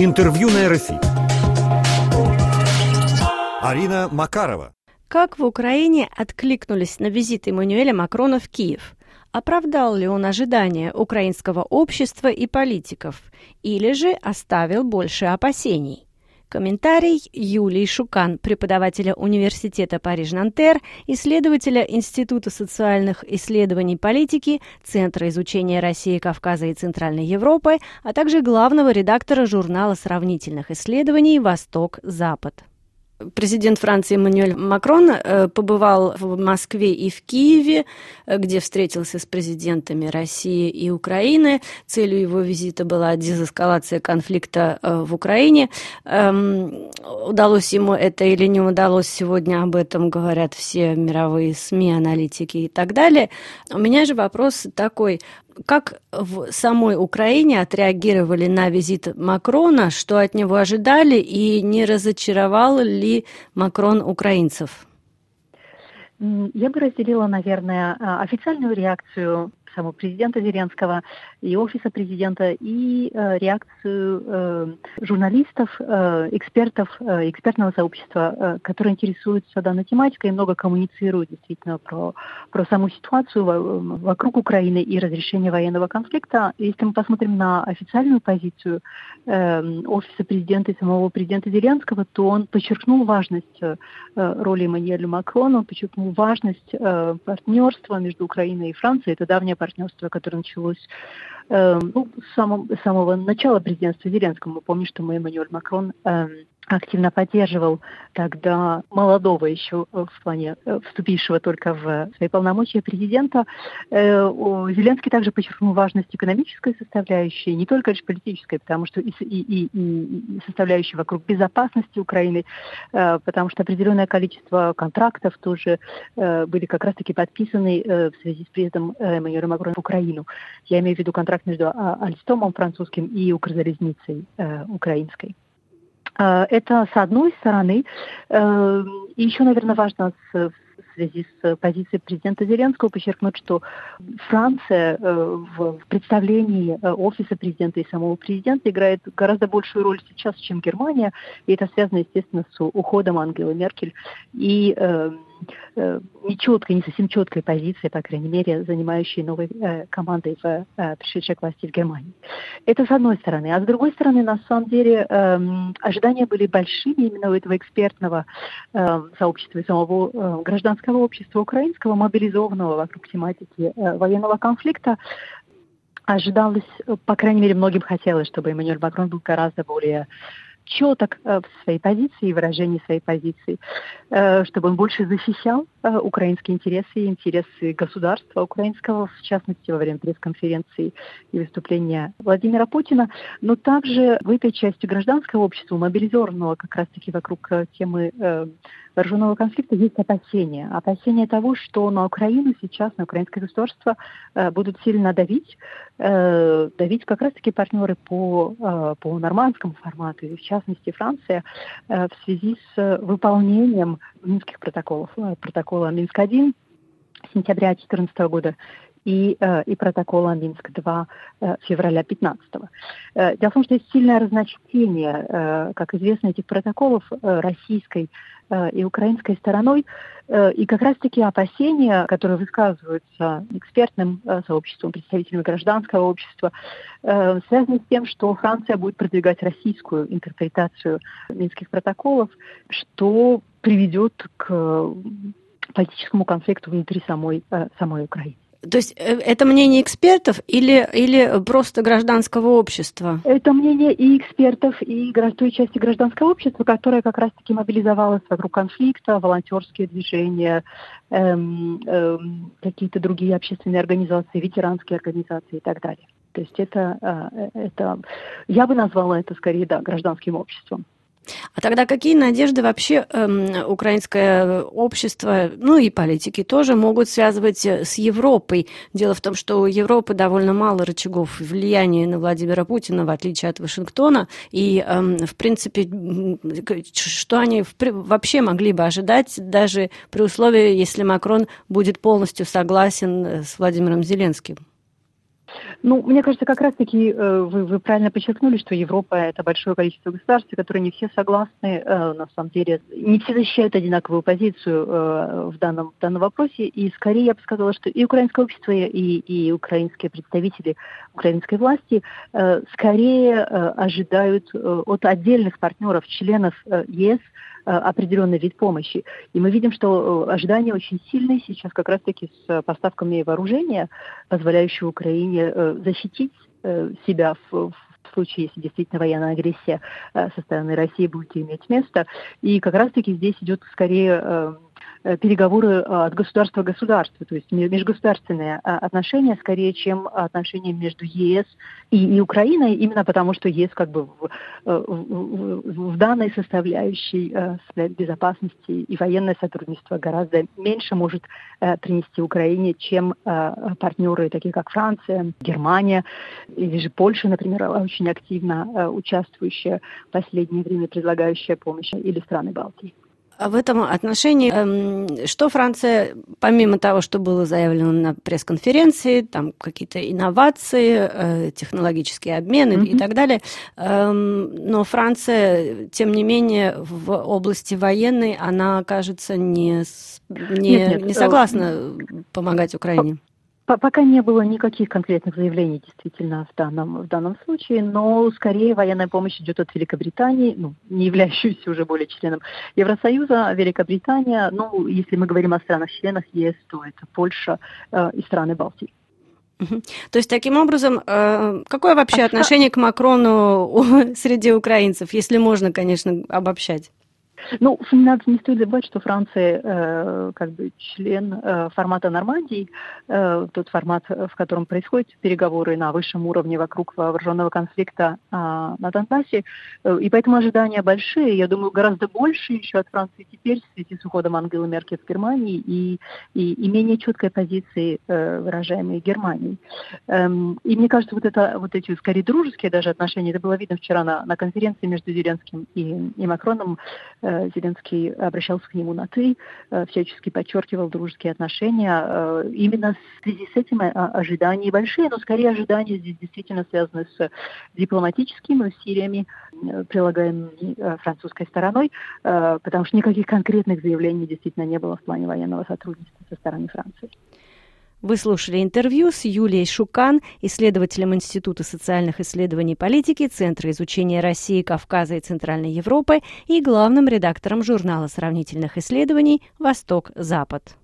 Интервью на РФИ. Арина Макарова. Как в Украине откликнулись на визит Эммануэля Макрона в Киев? Оправдал ли он ожидания украинского общества и политиков? Или же оставил больше опасений? Комментарий Юлии Шукан, преподавателя Университета Париж-Нантер, исследователя Института социальных исследований политики, Центра изучения России, Кавказа и Центральной Европы, а также главного редактора журнала сравнительных исследований «Восток-Запад». Президент Франции Эммануэль Макрон э, побывал в Москве и в Киеве, э, где встретился с президентами России и Украины. Целью его визита была дезэскалация конфликта э, в Украине. Эм, удалось ему это или не удалось, сегодня об этом говорят все мировые СМИ, аналитики и так далее. У меня же вопрос такой, как в самой Украине отреагировали на визит Макрона, что от него ожидали и не разочаровал ли Макрон украинцев? Я бы разделила, наверное, а, официальную реакцию самого президента Зеленского и офиса президента, и э, реакцию э, журналистов, э, экспертов, э, экспертного сообщества, э, которые интересуются данной тематикой и много коммуницируют действительно про, про саму ситуацию вокруг Украины и разрешение военного конфликта. Если мы посмотрим на официальную позицию э, офиса президента и самого президента Зеленского, то он подчеркнул важность э, роли Эммануэля Макрона, он подчеркнул важность э, партнерства между Украиной и Францией. Это давняя партнерство, которое началось э, ну, с самого, с самого начала президентства Зеленского. Мы помним, что мы Эммануэль Макрон э, активно поддерживал тогда молодого еще э, в плане э, вступившего только в свои полномочия президента. Э, Зеленский также подчеркнул важность экономической составляющей, не только лишь политической, потому что и, и, и, составляющей вокруг безопасности Украины, потому что определенное количество контрактов тоже были как раз-таки подписаны в связи с приездом Эммануэля Макрона в Украину. Я имею в виду контракт между а, Альстомом французским и Укрзалезницей украинской. Э, это с одной стороны. Э, и еще, наверное, важно в связи с позицией президента Зеленского подчеркнуть, что Франция э, в представлении офиса президента и самого президента играет гораздо большую роль сейчас, чем Германия. И это связано, естественно, с уходом Ангелы Меркель и э, нечеткой, не совсем четкой позиции, по крайней мере, занимающей новой э, командой в э, пришедшей к власти в Германии. Это с одной стороны. А с другой стороны, на самом деле, э, ожидания были большими именно у этого экспертного э, сообщества и самого э, гражданского общества украинского, мобилизованного вокруг тематики э, военного конфликта, ожидалось, по крайней мере, многим хотелось, чтобы Эммануэль Макрон был гораздо более четок э, в своей позиции и выражении своей позиции, э, чтобы он больше защищал э, украинские интересы и интересы государства украинского, в частности, во время пресс-конференции и выступления Владимира Путина, но также в этой части гражданского общества, мобилизованного как раз-таки вокруг темы вооруженного конфликта есть опасения. Опасения того, что на Украину сейчас, на украинское государство будут сильно давить, давить как раз-таки партнеры по, по нормандскому формату, и в частности, частности Франция, э, в связи с выполнением Минских протоколов, э, протокола Минск-1 сентября 2014 года и, э, и протокола Минск-2 февраля 2015. Дело в том, что есть сильное разночтение, как известно, этих протоколов российской Э, и украинской стороной. Э, и как раз-таки опасения, которые высказываются экспертным э, сообществом, представителями гражданского общества, связаны с тем, что Франция будет продвигать российскую интерпретацию Минских протоколов, что приведет к политическому конфликту внутри самой, самой Украины. То есть э, это мнение экспертов или, или просто гражданского общества? Это мнение и экспертов, и той части гражданского общества, которая как раз-таки мобилизовалась вокруг конфликта, волонтерские движения, эм, эм, какие-то другие общественные организации, ветеранские организации и так далее. То есть это, э, это я бы назвала это скорее да, гражданским обществом. А тогда какие надежды вообще э, украинское общество, ну и политики тоже могут связывать э, с Европой? Дело в том, что у Европы довольно мало рычагов влияния на Владимира Путина, в отличие от Вашингтона. И, э, в принципе, что они вообще могли бы ожидать, даже при условии, если Макрон будет полностью согласен э, с Владимиром Зеленским? Ну, мне кажется, как раз-таки э, вы, вы правильно подчеркнули, что Европа – это большое количество государств, которые не все согласны, э, на самом деле, не все защищают одинаковую позицию э, в, данном, в данном вопросе. И скорее я бы сказала, что и украинское общество, и, и украинские представители украинской власти скорее ожидают от отдельных партнеров, членов ЕС, определенный вид помощи. И мы видим, что ожидания очень сильные сейчас как раз-таки с поставками вооружения, позволяющего Украине защитить э, себя в, в случае, если действительно военная агрессия э, со стороны России будет иметь место. И как раз-таки здесь идет скорее э, Э, переговоры э, от государства к государству, то есть межгосударственные э, отношения, скорее, чем отношения между ЕС и, и Украиной, именно потому что ЕС как бы в, в, в данной составляющей безопасности и военное сотрудничество гораздо меньше может принести Украине, чем партнеры, такие как Франция, Германия или же Польша, например, очень активно участвующая в последнее время, предлагающая помощь, или страны Балтии. В этом отношении, эм, что Франция, помимо того, что было заявлено на пресс-конференции, там какие-то инновации, э, технологические обмены mm-hmm. и так далее, эм, но Франция, тем не менее, в области военной, она, кажется, не, не, нет, нет. не согласна помогать Украине. Пока не было никаких конкретных заявлений действительно в данном, в данном случае, но скорее военная помощь идет от Великобритании, ну, не являющейся уже более членом Евросоюза, Великобритания, ну, если мы говорим о странах-членах ЕС, то это Польша э, и страны Балтии. То есть, таким образом, э, какое вообще а отношение к Макрону среди украинцев, если можно, конечно, обобщать? Ну, надо, не стоит забывать, что Франция э, как бы член э, формата Нормандии, э, тот формат, в котором происходят переговоры на высшем уровне вокруг вооруженного конфликта э, на Донбассе, э, и поэтому ожидания большие, я думаю, гораздо больше еще от Франции теперь в связи с уходом Ангелы Меркель в Германии и, и, и менее четкой позиции, э, выражаемой Германией. Эм, и мне кажется, вот, это, вот эти скорее дружеские даже отношения, это было видно вчера на, на конференции между Зеленским и, и Макроном, Зеленский обращался к нему на «ты», э, всячески подчеркивал дружеские отношения. Э, именно в связи с этим э, ожидания большие, но скорее ожидания здесь действительно связаны с дипломатическими усилиями, прилагаемыми французской стороной, потому что никаких конкретных заявлений действительно не было в плане военного сотрудничества со стороны Франции. Вы слушали интервью с Юлией Шукан, исследователем Института социальных исследований и политики, Центра изучения России, Кавказа и Центральной Европы и главным редактором журнала сравнительных исследований «Восток-Запад».